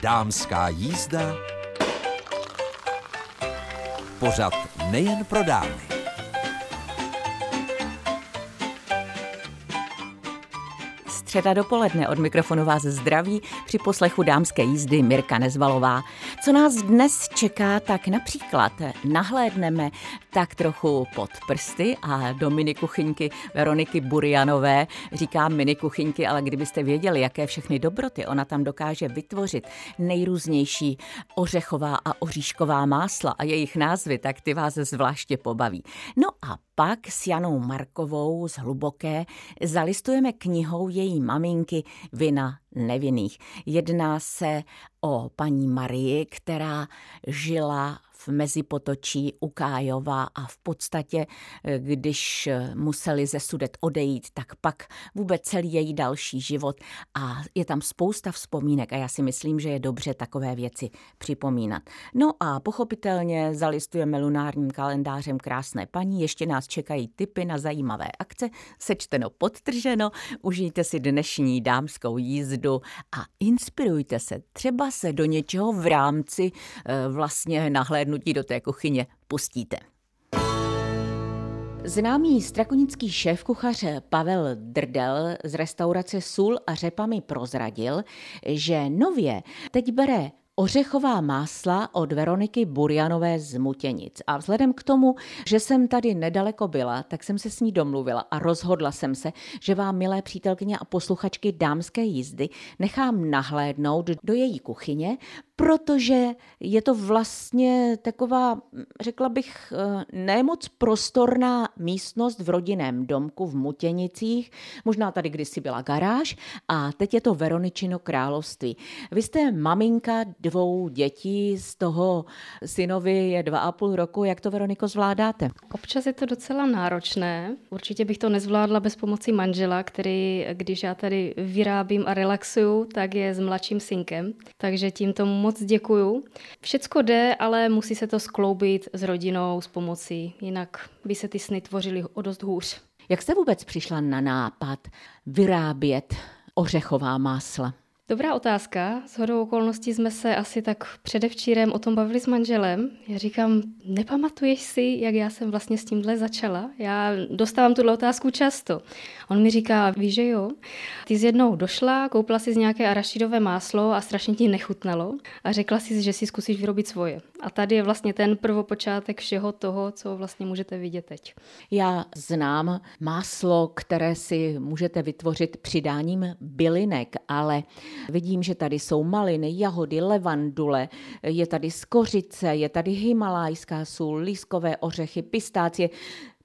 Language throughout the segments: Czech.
Dámská jízda. Pořad nejen pro dámy. Středa dopoledne od mikrofonu vás zdraví při poslechu dámské jízdy Mirka Nezvalová. Co nás dnes čeká, tak například nahlédneme tak trochu pod prsty a do mini kuchyňky Veroniky Burianové. Říkám mini kuchyňky, ale kdybyste věděli, jaké všechny dobroty ona tam dokáže vytvořit, nejrůznější ořechová a oříšková másla a jejich názvy, tak ty vás zvláště pobaví. No a pak s Janou Markovou z Hluboké zalistujeme knihou její maminky Vina nevinných. Jedná se o paní Marii, která žila v Mezipotočí u Kájova a v podstatě, eh, když eh, museli ze Sudet odejít, tak pak vůbec celý její další život a je tam spousta vzpomínek a já si myslím, že je dobře takové věci připomínat. No a pochopitelně zalistujeme lunárním kalendářem krásné paní, ještě nás čekají tipy na zajímavé akce, sečteno podtrženo, užijte si dnešní dámskou jízdu a inspirujte se, třeba se do něčeho v rámci eh, vlastně nahlédnout nahlédnutí do té kuchyně pustíte. Známý strakonický šéf-kuchař Pavel Drdel z restaurace Sůl a řepami prozradil, že nově teď bere ořechová másla od Veroniky Burjanové z Mutěnic. A vzhledem k tomu, že jsem tady nedaleko byla, tak jsem se s ní domluvila a rozhodla jsem se, že vám, milé přítelkyně a posluchačky dámské jízdy, nechám nahlédnout do její kuchyně, protože je to vlastně taková, řekla bych, eh, nemoc prostorná místnost v rodinném domku v Mutěnicích. Možná tady kdysi byla garáž a teď je to Veroničino království. Vy jste maminka dvou dětí, z toho synovi je dva a půl roku. Jak to, Veroniko, zvládáte? Občas je to docela náročné. Určitě bych to nezvládla bez pomoci manžela, který, když já tady vyrábím a relaxuju, tak je s mladším synkem. Takže tím tomu moc děkuju. Všecko jde, ale musí se to skloubit s rodinou, s pomocí, jinak by se ty sny tvořily o dost hůř. Jak jste vůbec přišla na nápad vyrábět ořechová másla? Dobrá otázka. S hodou okolností jsme se asi tak předevčírem o tom bavili s manželem. Já říkám, nepamatuješ si, jak já jsem vlastně s tímhle začala? Já dostávám tuhle otázku často. On mi říká, víš, že jo? Ty z jednou došla, koupila si z nějaké arašidové máslo a strašně ti nechutnalo a řekla si, že si zkusíš vyrobit svoje. A tady je vlastně ten prvopočátek všeho toho, co vlastně můžete vidět teď. Já znám máslo, které si můžete vytvořit přidáním bylinek, ale vidím, že tady jsou maliny, jahody, levandule, je tady skořice, je tady himalajská sůl, lískové ořechy, pistácie.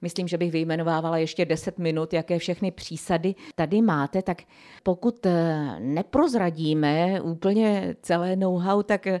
Myslím, že bych vyjmenovávala ještě 10 minut, jaké všechny přísady tady máte, tak pokud eh, neprozradíme úplně celé know-how, tak eh,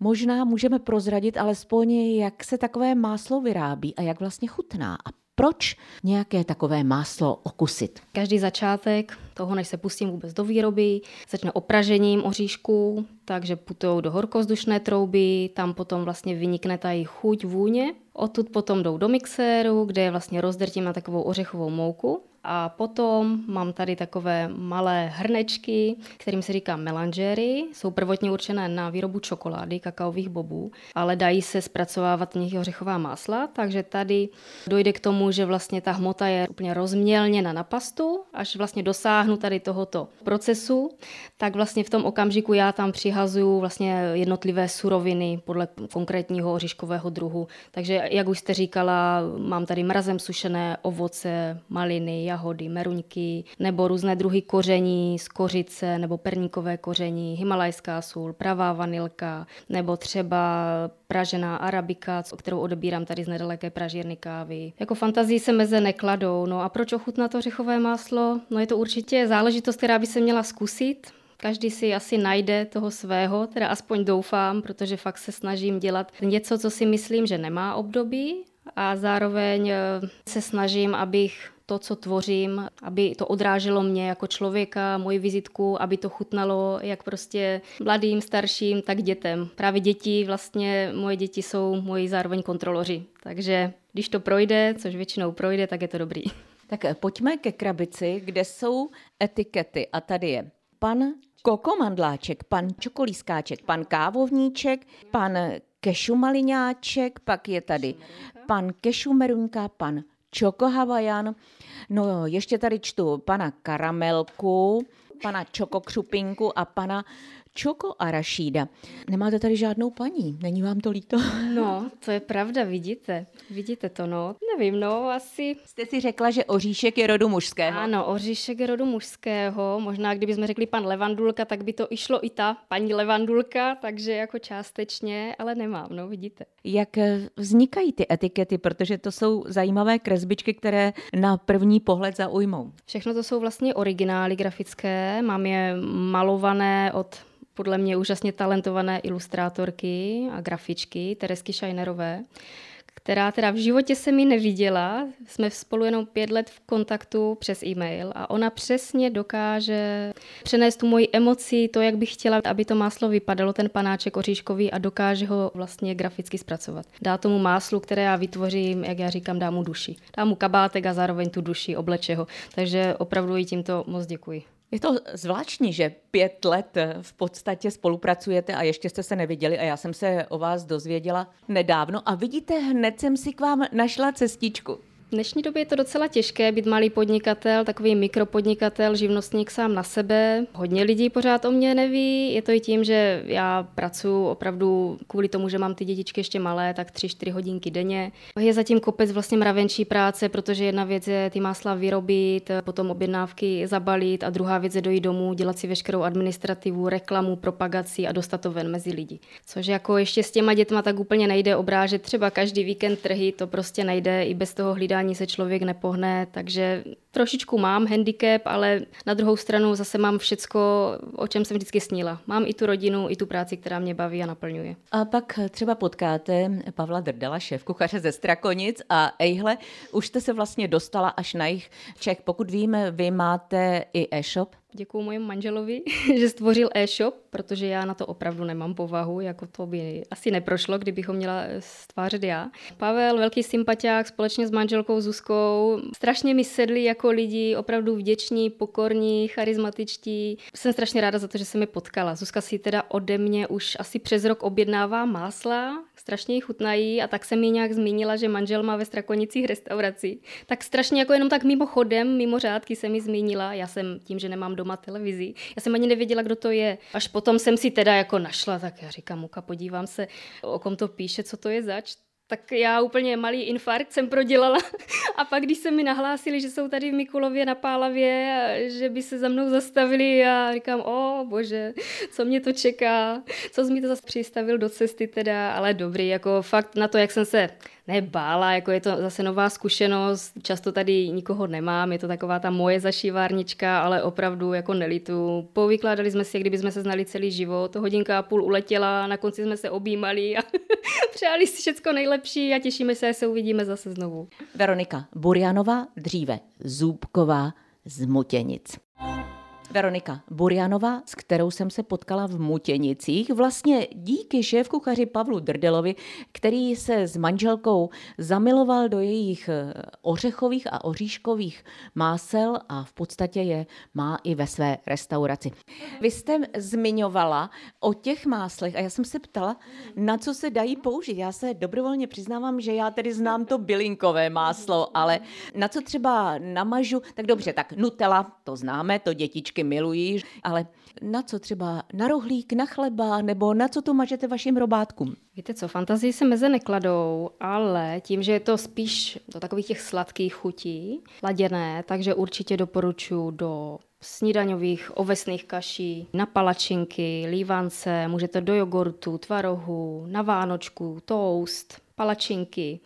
možná můžeme prozradit alespoň, jak se takové máslo vyrábí a jak vlastně chutná. A proč nějaké takové máslo okusit? Každý začátek toho, než se pustím vůbec do výroby, začne opražením oříšku, takže putují do horkozdušné trouby, tam potom vlastně vynikne ta jejich chuť, vůně. Odtud potom jdou do mixéru, kde je vlastně rozdrtím na takovou ořechovou mouku a potom mám tady takové malé hrnečky, kterým se říká melangery. Jsou prvotně určené na výrobu čokolády, kakaových bobů, ale dají se zpracovávat v nich ořechová másla, takže tady dojde k tomu, že vlastně ta hmota je úplně rozmělněna na pastu, až vlastně dosáhnu tady tohoto procesu, tak vlastně v tom okamžiku já tam přihazuju vlastně jednotlivé suroviny podle konkrétního oříškového druhu. Takže jak už jste říkala, mám tady mrazem sušené ovoce, maliny, jahody, meruňky nebo různé druhy koření z kořice nebo perníkové koření, himalajská sůl, pravá vanilka nebo třeba pražená arabika, kterou odebírám tady z nedaleké pražírny kávy. Jako fantazii se meze nekladou. No a proč ochutnat to řechové máslo? No je to určitě záležitost, která by se měla zkusit. Každý si asi najde toho svého, teda aspoň doufám, protože fakt se snažím dělat něco, co si myslím, že nemá období a zároveň eh, se snažím, abych to, co tvořím, aby to odráželo mě jako člověka, moji vizitku, aby to chutnalo jak prostě mladým, starším, tak dětem. Právě děti, vlastně moje děti jsou moji zároveň kontroloři. Takže když to projde, což většinou projde, tak je to dobrý. Tak pojďme ke krabici, kde jsou etikety a tady je pan kokomandláček, pan čokolískáček, pan kávovníček, pan kešumaliňáček, pak je tady pan kešumerunka, pan čokohavajan, no ještě tady čtu pana karamelku, pana čokokřupinku a pana Čoko Arašída. Nemáte tady žádnou paní, není vám to líto? No, to je pravda, vidíte. Vidíte to, no. Nevím, no, asi... Jste si řekla, že oříšek je rodu mužského. Ano, oříšek je rodu mužského. Možná, kdybychom řekli pan Levandulka, tak by to išlo i ta paní Levandulka, takže jako částečně, ale nemám, no, vidíte. Jak eh, vznikají ty etikety, protože to jsou zajímavé kresbičky, které na první pohled zaujmou. Všechno to jsou vlastně originály grafické, mám je malované od podle mě úžasně talentované ilustrátorky a grafičky Teresky Šajnerové, která teda v životě se mi neviděla. Jsme spolu jenom pět let v kontaktu přes e-mail a ona přesně dokáže přenést tu moji emoci, to, jak bych chtěla, aby to máslo vypadalo, ten panáček oříškový a dokáže ho vlastně graficky zpracovat. Dá tomu máslu, které já vytvořím, jak já říkám, dá mu duši. Dá mu kabátek a zároveň tu duši, obleče ho. Takže opravdu jí tímto moc děkuji. Je to zvláštní, že pět let v podstatě spolupracujete a ještě jste se neviděli a já jsem se o vás dozvěděla nedávno a vidíte, hned jsem si k vám našla cestičku. V dnešní době je to docela těžké být malý podnikatel, takový mikropodnikatel, živnostník sám na sebe. Hodně lidí pořád o mě neví. Je to i tím, že já pracuji opravdu kvůli tomu, že mám ty dětičky ještě malé, tak 3-4 hodinky denně. Je zatím kopec vlastně mravenčí práce, protože jedna věc je ty másla vyrobit, potom objednávky zabalit a druhá věc je dojít domů, dělat si veškerou administrativu, reklamu, propagaci a dostat to ven mezi lidi. Což jako ještě s těma dětma tak úplně nejde obrážet třeba každý víkend trhy, to prostě nejde i bez toho hlídání hlídání se člověk nepohne, takže trošičku mám handicap, ale na druhou stranu zase mám všecko, o čem jsem vždycky snila. Mám i tu rodinu, i tu práci, která mě baví a naplňuje. A pak třeba potkáte Pavla Drdala, šéf kuchaře ze Strakonic a ejhle, už jste se vlastně dostala až na jich Čech. Pokud víme, vy máte i e-shop, Děkuji mojemu manželovi, že stvořil e-shop, protože já na to opravdu nemám povahu, jako to by asi neprošlo, kdybych ho měla stvářit já. Pavel, velký sympatiák, společně s manželkou Zuzkou, strašně mi sedli jako lidi, opravdu vděční, pokorní, charismatičtí. Jsem strašně ráda za to, že se mi potkala. Zuzka si teda ode mě už asi přes rok objednává másla, strašně jí chutnají a tak se mi nějak zmínila, že manžel má ve Strakonicích restauraci. Tak strašně jako jenom tak mimochodem, mimo řádky se mi zmínila. Já jsem tím, že nemám doma televizi, já jsem ani nevěděla, kdo to je. Až potom jsem si teda jako našla, tak já říkám, Muka, podívám se, o kom to píše, co to je zač tak já úplně malý infarkt jsem prodělala. A pak, když se mi nahlásili, že jsou tady v Mikulově na Pálavě, že by se za mnou zastavili, a říkám, o bože, co mě to čeká, co jsi mi to zase přistavil do cesty teda, ale dobrý, jako fakt na to, jak jsem se nebála, jako je to zase nová zkušenost, často tady nikoho nemám, je to taková ta moje zašívárnička, ale opravdu jako nelitu. Povykládali jsme si, kdyby jsme se znali celý život, hodinka a půl uletěla, na konci jsme se objímali a přáli si všechno nejlepší a těšíme se, se uvidíme zase znovu. Veronika Burjanová, dříve Zůbková z Mutěnic. Veronika Burjanová, s kterou jsem se potkala v Mutěnicích, vlastně díky šéf kuchaři Pavlu Drdelovi, který se s manželkou zamiloval do jejich eh, ořechových a oříškových másel a v podstatě je má i ve své restauraci. Vy jste zmiňovala o těch máslech a já jsem se ptala, na co se dají použít. Já se dobrovolně přiznávám, že já tedy znám to bylinkové máslo, ale na co třeba namažu, tak dobře, tak Nutella, to známe, to dětičky milují, ale na co třeba? Na rohlík, na chleba, nebo na co to mažete vašim robátkům? Víte co, fantazii se meze nekladou, ale tím, že je to spíš do takových těch sladkých chutí, laděné, takže určitě doporučuji do snídaňových ovesných kaší, na palačinky, lívance, můžete do jogurtu, tvarohu, na vánočku, toast, palačinky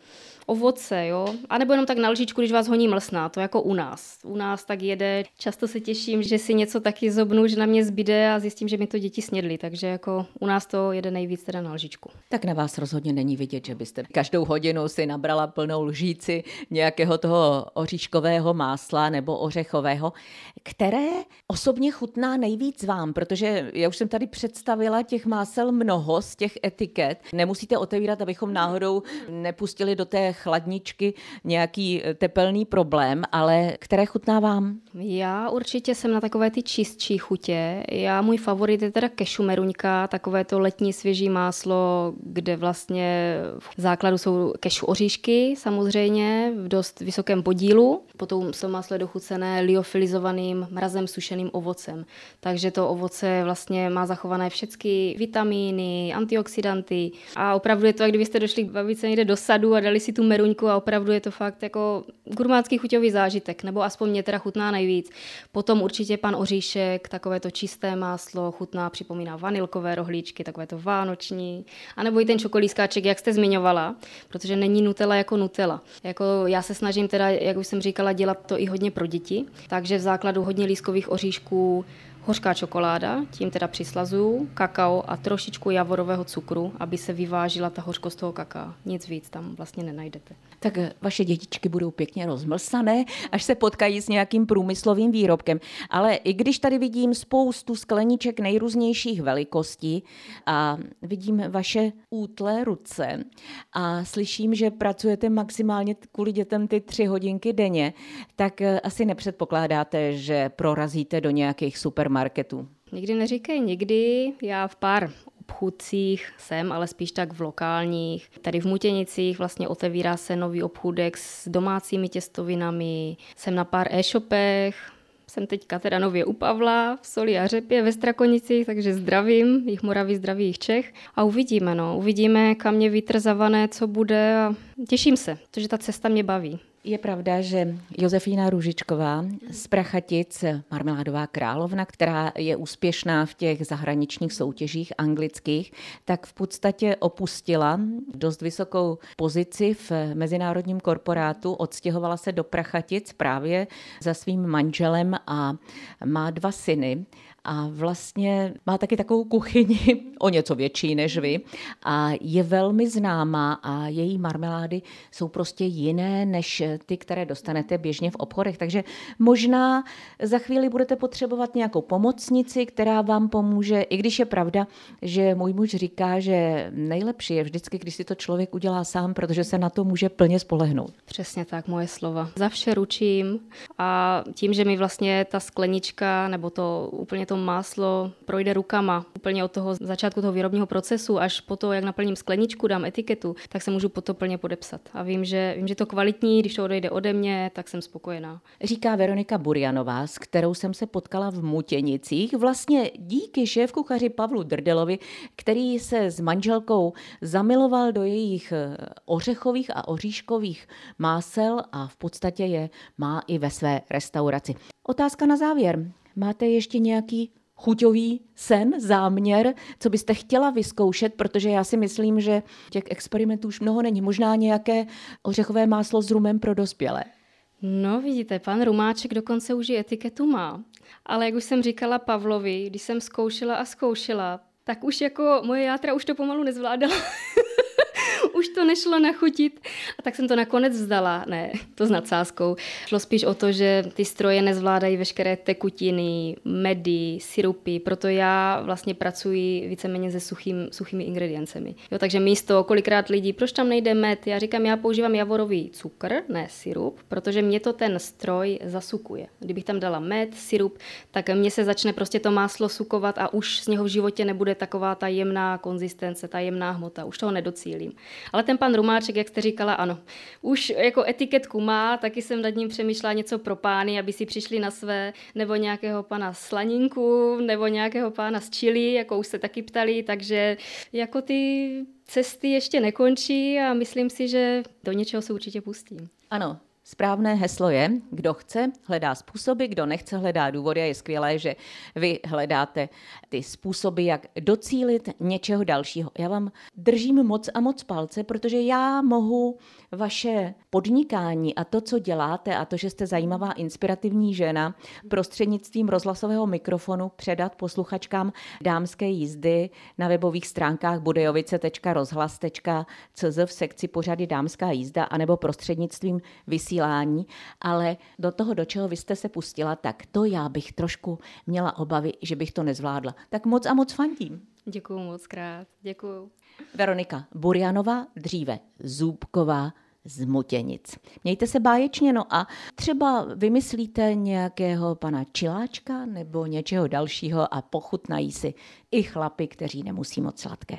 ovoce, jo, a nebo jenom tak na lžičku, když vás honí mlsná, to jako u nás. U nás tak jede, často se těším, že si něco taky zobnu, že na mě zbyde a zjistím, že mi to děti snědly, takže jako u nás to jede nejvíc teda na lžičku. Tak na vás rozhodně není vidět, že byste každou hodinu si nabrala plnou lžíci nějakého toho oříškového másla nebo ořechového, které osobně chutná nejvíc vám, protože já už jsem tady představila těch másel mnoho z těch etiket. Nemusíte otevírat, abychom náhodou nepustili do té chladničky nějaký tepelný problém, ale které chutná vám? Já určitě jsem na takové ty čistší chutě. Já můj favorit je teda kešu meruňka, takové to letní svěží máslo, kde vlastně v základu jsou kešu oříšky samozřejmě v dost vysokém podílu. Potom to máslo je dochucené liofilizovaným mrazem sušeným ovocem. Takže to ovoce vlastně má zachované všechny vitamíny, antioxidanty a opravdu je to, jak kdybyste došli bavit se někde do sadu a dali si tu meruňku a opravdu je to fakt jako gurmánský chuťový zážitek, nebo aspoň mě teda chutná nejvíc. Potom určitě pan oříšek, takové to čisté máslo, chutná, připomíná vanilkové rohlíčky, takové to vánoční, a nebo i ten čokolískáček, jak jste zmiňovala, protože není Nutella jako Nutella. Jako já se snažím teda, jak už jsem říkala, dělat to i hodně pro děti, takže v základu hodně lískových oříšků, hořká čokoláda, tím teda přislazuju, kakao a trošičku javorového cukru, aby se vyvážila ta hořkost toho kaká. Nic víc tam vlastně nenajdete. Tak vaše dětičky budou pěkně rozmlsané, až se potkají s nějakým průmyslovým výrobkem. Ale i když tady vidím spoustu skleniček nejrůznějších velikostí a vidím vaše útlé ruce a slyším, že pracujete maximálně kvůli dětem ty tři hodinky denně, tak asi nepředpokládáte, že prorazíte do nějakých supermarketů marketu? Nikdy neříkej nikdy. Já v pár obchůdcích jsem, ale spíš tak v lokálních. Tady v Mutěnicích vlastně otevírá se nový obchůdek s domácími těstovinami. Jsem na pár e-shopech, jsem teďka teda nově u Pavla v Soli a Řepě ve Strakonicích, takže zdravím, jich Moraví, zdraví jich Čech a uvidíme, no, uvidíme, kam mě vítr zavané, co bude a těším se, protože ta cesta mě baví. Je pravda, že Josefína Růžičková z Prachatic, marmeládová královna, která je úspěšná v těch zahraničních soutěžích anglických, tak v podstatě opustila dost vysokou pozici v mezinárodním korporátu, odstěhovala se do Prachatic právě za svým manželem a má dva syny a vlastně má taky takovou kuchyni o něco větší než vy a je velmi známá a její marmelády jsou prostě jiné než ty, které dostanete běžně v obchodech. Takže možná za chvíli budete potřebovat nějakou pomocnici, která vám pomůže, i když je pravda, že můj muž říká, že nejlepší je vždycky, když si to člověk udělá sám, protože se na to může plně spolehnout. Přesně tak, moje slova. Za vše ručím a tím, že mi vlastně ta sklenička nebo to úplně to máslo projde rukama úplně od toho začátku toho výrobního procesu až po to, jak naplním skleničku, dám etiketu, tak se můžu po to plně podepsat. A vím, že, vím, že to kvalitní, když to odejde ode mě, tak jsem spokojená. Říká Veronika Burjanová, s kterou jsem se potkala v Mutěnicích, vlastně díky šéf kuchaři Pavlu Drdelovi, který se s manželkou zamiloval do jejich eh, ořechových a oříškových másel a v podstatě je má i ve své restauraci. Otázka na závěr. Máte ještě nějaký chuťový sen, záměr, co byste chtěla vyzkoušet, protože já si myslím, že těch experimentů už mnoho není. Možná nějaké ořechové máslo s rumem pro dospělé. No vidíte, pan Rumáček dokonce už i etiketu má. Ale jak už jsem říkala Pavlovi, když jsem zkoušela a zkoušela, tak už jako moje játra už to pomalu nezvládala. už to nešlo nachutit. A tak jsem to nakonec vzdala. Ne, to s nadsázkou. Šlo spíš o to, že ty stroje nezvládají veškeré tekutiny, medy, syrupy, proto já vlastně pracuji víceméně se suchým, suchými ingrediencemi. Jo, takže místo, kolikrát lidí, proč tam nejde med? Já říkám, já používám javorový cukr, ne syrup, protože mě to ten stroj zasukuje. Kdybych tam dala med, syrup, tak mě se začne prostě to máslo sukovat a už z něho v životě nebude taková ta jemná konzistence, ta jemná hmota. Už toho nedocílím. Ale ten pan Rumáček, jak jste říkala, ano, už jako etiketku má, taky jsem nad ním přemýšlela něco pro pány, aby si přišli na své, nebo nějakého pana Slaninku, nebo nějakého pána z Chile, jako už se taky ptali, takže jako ty cesty ještě nekončí a myslím si, že do něčeho se určitě pustím. Ano, Správné heslo je, kdo chce, hledá způsoby, kdo nechce, hledá důvody a je skvělé, že vy hledáte ty způsoby, jak docílit něčeho dalšího. Já vám držím moc a moc palce, protože já mohu vaše podnikání a to, co děláte a to, že jste zajímavá, inspirativní žena, prostřednictvím rozhlasového mikrofonu předat posluchačkám dámské jízdy na webových stránkách budejovice.rozhlas.cz v sekci pořady dámská jízda anebo prostřednictvím vysílání, ale do toho, do čeho vy jste se pustila, tak to já bych trošku měla obavy, že bych to nezvládla. Tak moc a moc fandím. Děkuju moc krát. Děkuju. Veronika Burjanova, dříve Zůbková, z Mutěnic. Mějte se báječně, no a třeba vymyslíte nějakého pana Čiláčka nebo něčeho dalšího a pochutnají si i chlapy, kteří nemusí moc sladké.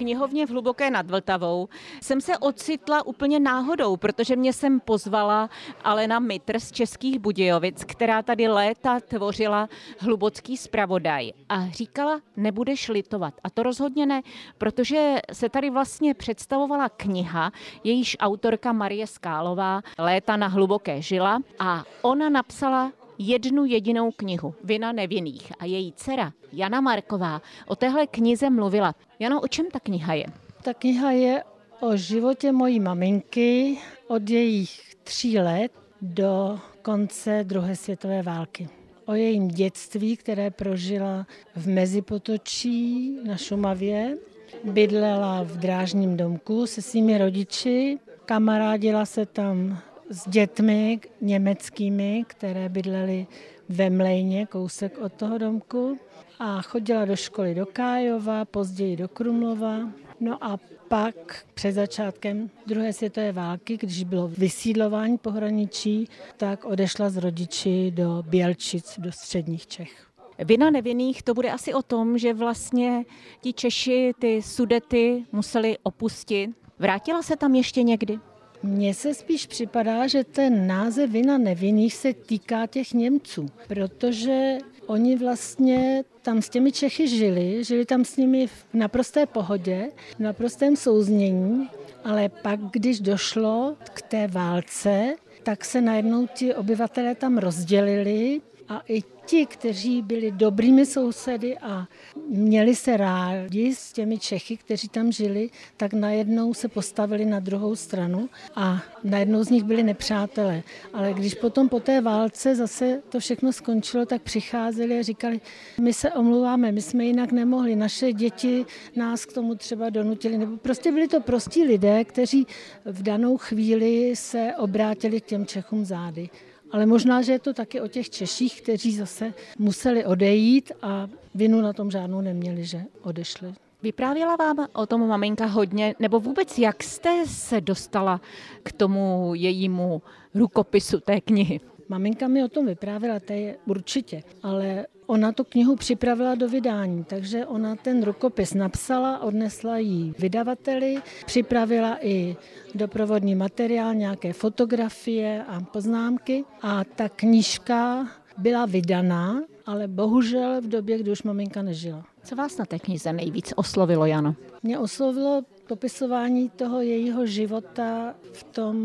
knihovně v Hluboké nad Vltavou jsem se ocitla úplně náhodou, protože mě sem pozvala Alena Mitr z Českých Budějovic, která tady léta tvořila hlubocký zpravodaj a říkala, nebudeš litovat. A to rozhodně ne, protože se tady vlastně představovala kniha, jejíž autorka Marie Skálová léta na hluboké žila a ona napsala jednu jedinou knihu, Vina nevinných. A její dcera Jana Marková o téhle knize mluvila. Jano, o čem ta kniha je? Ta kniha je o životě mojí maminky od jejich tří let do konce druhé světové války. O jejím dětství, které prožila v Mezipotočí na Šumavě. Bydlela v drážním domku se svými rodiči, kamarádila se tam s dětmi německými, které bydlely ve Mlejně, kousek od toho domku. A chodila do školy do Kájova, později do Krumlova. No a pak před začátkem druhé světové války, když bylo vysídlování pohraničí, tak odešla z rodiči do Bělčic, do středních Čech. Vina nevinných to bude asi o tom, že vlastně ti Češi ty sudety museli opustit. Vrátila se tam ještě někdy? Mně se spíš připadá, že ten název vina nevinných se týká těch Němců, protože oni vlastně tam s těmi Čechy žili, žili tam s nimi v naprosté pohodě, v naprostém souznění, ale pak, když došlo k té válce, tak se najednou ti obyvatelé tam rozdělili a i ti, kteří byli dobrými sousedy a měli se rádi s těmi Čechy, kteří tam žili, tak najednou se postavili na druhou stranu a najednou z nich byli nepřátelé. Ale když potom po té válce zase to všechno skončilo, tak přicházeli a říkali, my se omluváme, my jsme jinak nemohli, naše děti nás k tomu třeba donutili. Nebo prostě byli to prostí lidé, kteří v danou chvíli se obrátili k těm Čechům zády. Ale možná, že je to taky o těch Češích, kteří zase museli odejít a vinu na tom žádnou neměli, že odešli. Vyprávěla vám o tom maminka hodně, nebo vůbec jak jste se dostala k tomu jejímu rukopisu té knihy? Maminka mi o tom vyprávěla, to je určitě, ale ona tu knihu připravila do vydání, takže ona ten rukopis napsala, odnesla ji vydavateli, připravila i doprovodný materiál, nějaké fotografie a poznámky a ta knížka byla vydaná, ale bohužel v době, kdy už maminka nežila. Co vás na té knize nejvíc oslovilo, Jano? Mě oslovilo popisování toho jejího života v tom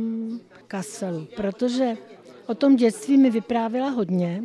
Kasselu, protože o tom dětství mi vyprávěla hodně,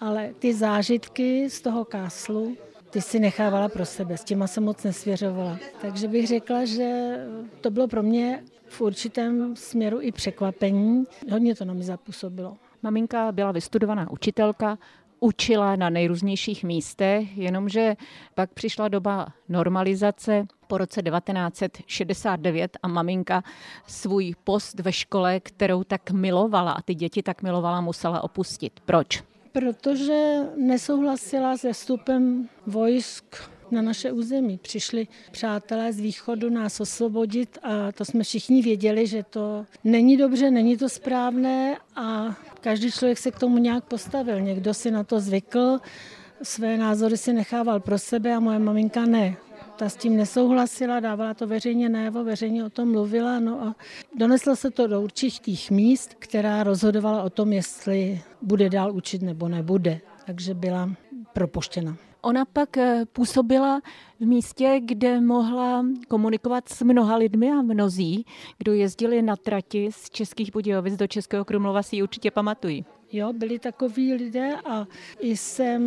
ale ty zážitky z toho káslu, ty si nechávala pro sebe, s těma se moc nesvěřovala. Takže bych řekla, že to bylo pro mě v určitém směru i překvapení. Hodně to na mě zapůsobilo. Maminka byla vystudovaná učitelka, učila na nejrůznějších místech, jenomže pak přišla doba normalizace po roce 1969 a maminka svůj post ve škole, kterou tak milovala a ty děti tak milovala, musela opustit. Proč? Protože nesouhlasila se vstupem vojsk na naše území. Přišli přátelé z východu nás osvobodit a to jsme všichni věděli, že to není dobře, není to správné a každý člověk se k tomu nějak postavil. Někdo si na to zvykl, své názory si nechával pro sebe a moje maminka ne. Ta s tím nesouhlasila, dávala to veřejně najevo, veřejně o tom mluvila, no a doneslo se to do určitých míst, která rozhodovala o tom, jestli bude dál učit nebo nebude. Takže byla propuštěna. Ona pak eh, působila v místě, kde mohla komunikovat s mnoha lidmi a mnozí, kdo jezdili na trati z Českých Budějovic do Českého Krumlova, si ji určitě pamatují. Jo, byli takoví lidé a i jsem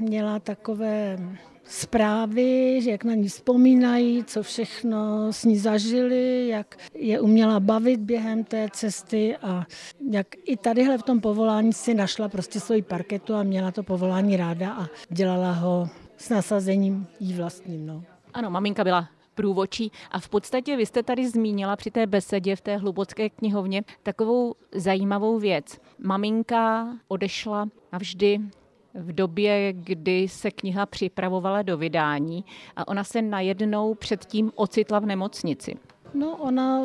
měla takové zprávy, jak na ní vzpomínají, co všechno s ní zažili, jak je uměla bavit během té cesty a jak i tadyhle v tom povolání si našla prostě svoji parketu a měla to povolání ráda a dělala ho s nasazením jí vlastním. No. Ano, maminka byla průvočí. A v podstatě vy jste tady zmínila při té besedě v té hlubocké knihovně takovou zajímavou věc. Maminka odešla navždy v době, kdy se kniha připravovala do vydání a ona se najednou předtím ocitla v nemocnici. No, ona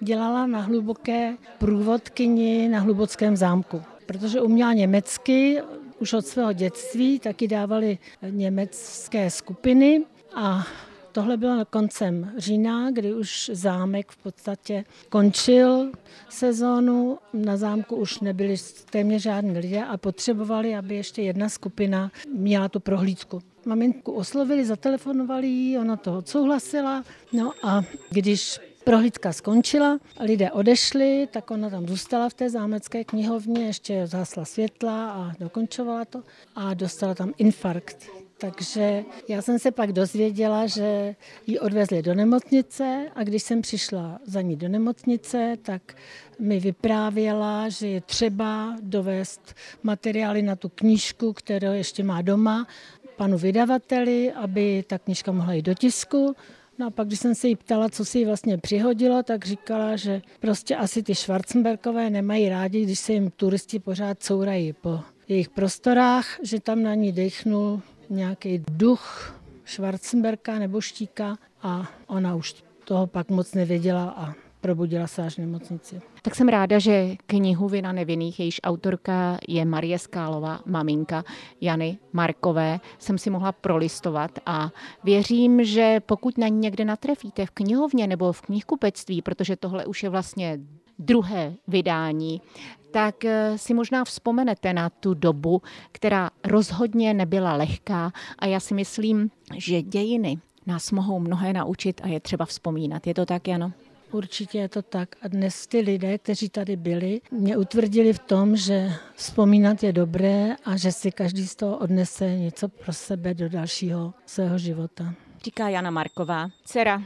dělala na hluboké průvodkyni na hlubockém zámku, protože uměla německy, už od svého dětství taky dávali německé skupiny a Tohle bylo koncem října, kdy už zámek v podstatě končil sezónu. Na zámku už nebyli téměř žádní lidé a potřebovali, aby ještě jedna skupina měla tu prohlídku. Maminku oslovili, zatelefonovali jí, ona to odsouhlasila. No a když prohlídka skončila, lidé odešli, tak ona tam zůstala v té zámecké knihovně, ještě zhasla světla a dokončovala to a dostala tam infarkt. Takže já jsem se pak dozvěděla, že ji odvezli do nemocnice a když jsem přišla za ní do nemocnice, tak mi vyprávěla, že je třeba dovést materiály na tu knížku, kterou ještě má doma, panu vydavateli, aby ta knížka mohla jít do tisku. No a pak, když jsem se jí ptala, co si jí vlastně přihodilo, tak říkala, že prostě asi ty Schwarzenbergové nemají rádi, když se jim turisti pořád courají po jejich prostorách, že tam na ní dechnul nějaký duch Schwarzenberka nebo Štíka a ona už toho pak moc nevěděla a probudila se až v nemocnici. Tak jsem ráda, že knihu Vina nevinných, jejíž autorka je Marie Skálová, maminka Jany Markové, jsem si mohla prolistovat a věřím, že pokud na ní někde natrefíte v knihovně nebo v knihkupectví, protože tohle už je vlastně druhé vydání, tak eh, si možná vzpomenete na tu dobu, která rozhodně nebyla lehká a já si myslím, že dějiny nás mohou mnohé naučit a je třeba vzpomínat. Je to tak, Jano? Určitě je to tak. A dnes ty lidé, kteří tady byli, mě utvrdili v tom, že vzpomínat je dobré a že si každý z toho odnese něco pro sebe do dalšího svého života. Říká Jana Marková, dcera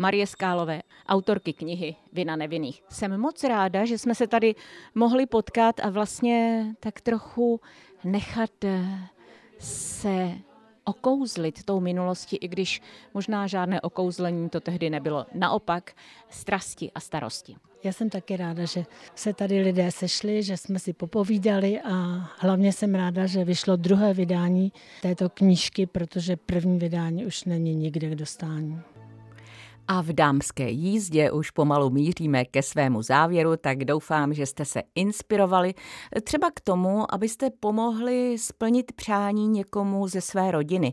Marie Skálové, autorky knihy Vina nevinných. Jsem moc ráda, že jsme se tady mohli potkat a vlastně tak trochu nechat eh, se okouzlit tou minulosti, i když možná žádné okouzlení to tehdy nebylo. Naopak strasti a starosti. Já jsem taky ráda, že se tady lidé sešli, že jsme si popovídali a hlavně jsem ráda, že vyšlo druhé vydání této knížky, protože první vydání už není nikde k dostání. A v dámské jízdě už pomalu míříme ke svému závěru, tak doufám, že jste se inspirovali třeba k tomu, abyste pomohli splnit přání někomu ze své rodiny.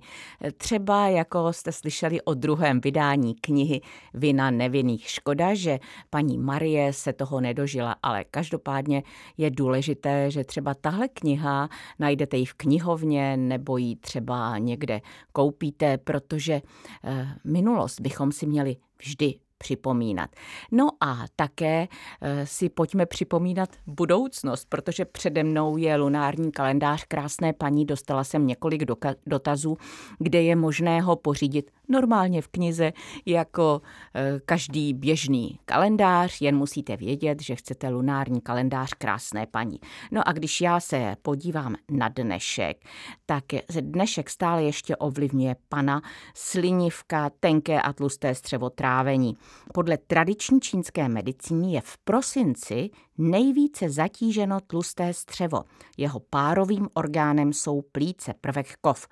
Třeba jako jste slyšeli o druhém vydání knihy Vina nevinných. Škoda, že paní Marie se toho nedožila, ale každopádně je důležité, že třeba tahle kniha najdete ji v knihovně nebo ji třeba někde koupíte, protože eh, minulost bychom si měli Je dis připomínat. No a také eh, si pojďme připomínat budoucnost, protože přede mnou je lunární kalendář krásné paní, dostala jsem několik dotazů, kde je možné ho pořídit normálně v knize jako eh, každý běžný kalendář, jen musíte vědět, že chcete lunární kalendář krásné paní. No a když já se podívám na dnešek, tak dnešek stále ještě ovlivňuje pana slinivka, tenké a tlusté střevo trávení. Podle tradiční čínské medicíny je v prosinci nejvíce zatíženo tlusté střevo. Jeho párovým orgánem jsou plíce, prvek kov.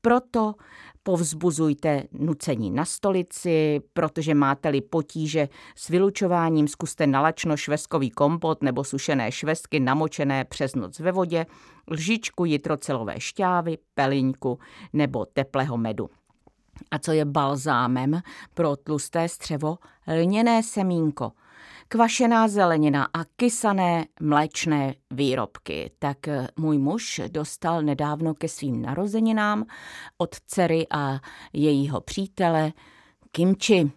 Proto povzbuzujte nucení na stolici, protože máte-li potíže s vylučováním, zkuste nalačno švestkový kompot nebo sušené švestky namočené přes noc ve vodě, lžičku jitrocelové šťávy, peliňku nebo teplého medu. A co je balzámem pro tlusté střevo? Lněné semínko, kvašená zelenina a kysané mléčné výrobky. Tak eh, můj muž dostal nedávno ke svým narozeninám od dcery a jejího přítele kimči.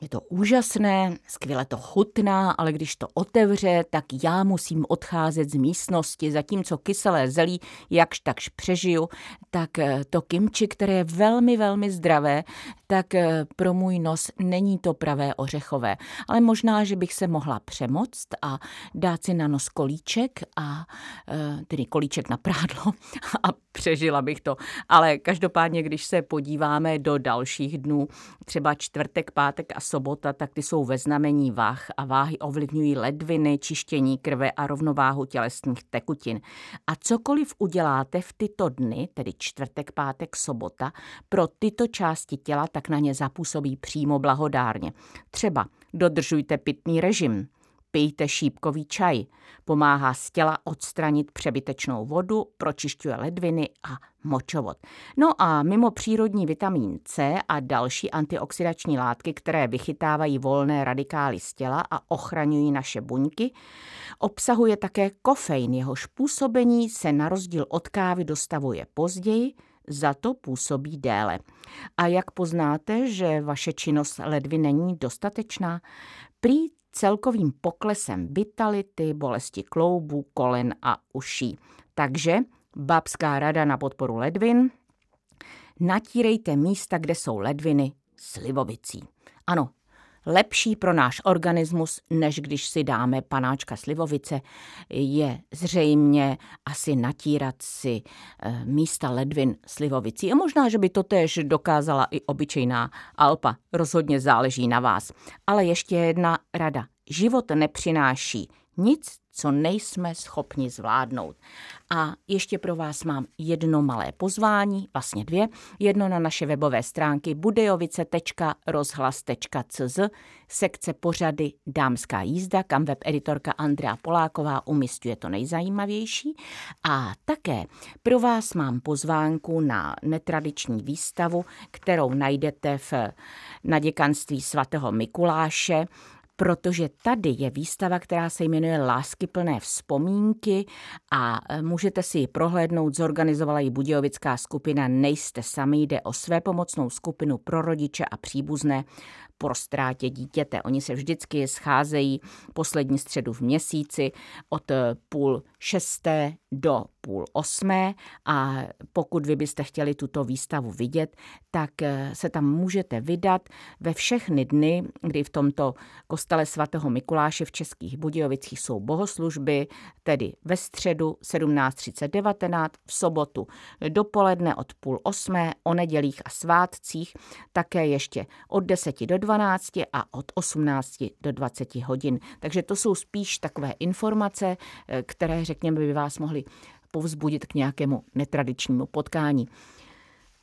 Je to úžasné, skvěle to chutná, ale když to otevře, tak já musím odcházet z místnosti, zatímco kyselé zelí jakž takž přežiju, tak eh, to kimči, které je velmi, velmi zdravé, tak eh, pro můj nos není to pravé ořechové. Ale možná, že bych se mohla přemoct a dát si na nos kolíček a eh, tedy kolíček na prádlo a přežila bych to. Ale každopádně, když se podíváme do dalších dnů, třeba čtvrtek, pátek a sobota, tak ty jsou ve znamení váh a váhy ovlivňují ledviny, čištění krve a rovnováhu tělesných tekutin. A cokoliv uděláte v tyto dny, tedy čtvrtek, pátek, sobota, pro tyto části těla, tak na ně zapůsobí přímo blahodárně. Třeba dodržujte pitný režim, Pijte šípkový čaj. Pomáhá z těla odstranit přebytečnou vodu, pročišťuje ledviny a močovod. No a mimo přírodní vitamin C a další antioxidační látky, které vychytávají volné radikály z těla a ochraňují naše buňky, obsahuje také kofein, jehož působení se na rozdíl od kávy dostavuje později, za to působí déle. A jak poznáte, že vaše činnost ledvy není dostatečná? Prý celkovým poklesem vitality, bolesti kloubů, kolen a uší. Takže babská rada na podporu ledvin. Natírejte místa, kde jsou ledviny, slivovicí. Ano, lepší pro náš organismus, než když si dáme panáčka slivovice, je zřejmě asi natírat si eh, místa ledvin slivovicí. A možná, že by to též dokázala i obyčejná alpa. Rozhodně záleží na vás. Ale ještě jedna rada. Život nepřináší nic, co nejsme schopni zvládnout. A ještě pro vás mám jedno malé pozvání, vlastně dvě. Jedno na naše webové stránky budejovice.rozhlas.cz, sekce pořady Dámská jízda, kam webeditorka Andrea Poláková umistuje to nejzajímavější. A také pro vás mám pozvánku na netradiční výstavu, kterou najdete v na děkanství svatého Mikuláše protože tady je výstava, která se jmenuje Láskyplné vzpomínky a e, můžete si ji prohlédnout. Zorganizovala ji Budějovická skupina Nejste sami, jde o své pomocnou skupinu pro rodiče a příbuzné po ztrátě dítěte. Oni se vždycky scházejí poslední středu v měsíci od e, půl šesté do půl osmé a pokud vy byste chtěli tuto výstavu vidět, tak eh, se tam můžete vydat ve všechny dny, kdy v tomto kostele svatého Mikuláše v Českých Budějovicích jsou bohoslužby, tedy ve středu 17.30-19, v sobotu dopoledne od půl osmé, o nedělích a svátcích, také ještě od 10 do 12 a od 18 do 20 hodin. Takže to jsou spíš takové informace, eh, které, řekněme, by vás mohly povzbudit k nějakému netradičnímu potkání.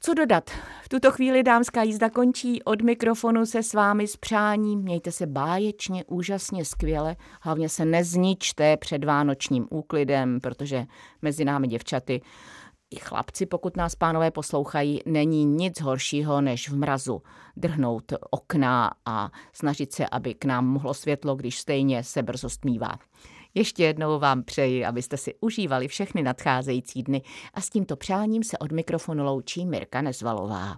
Co dodat? V tuto chvíli dámská jízda končí. Od mikrofonu se s vámi s přáním. Mějte se báječně, úžasně, skvěle. Hlavně se nezničte před vánočním úklidem, protože mezi námi děvčaty i chlapci, pokud nás pánové poslouchají, není nic horšího, než v mrazu drhnout okna a snažit se, aby k nám mohlo světlo, když stejně se brzo stmívá. Ještě jednou vám přeji, abyste si užívali všechny nadcházející dny a s tímto přáním se od mikrofonu loučí Mirka Nezvalová.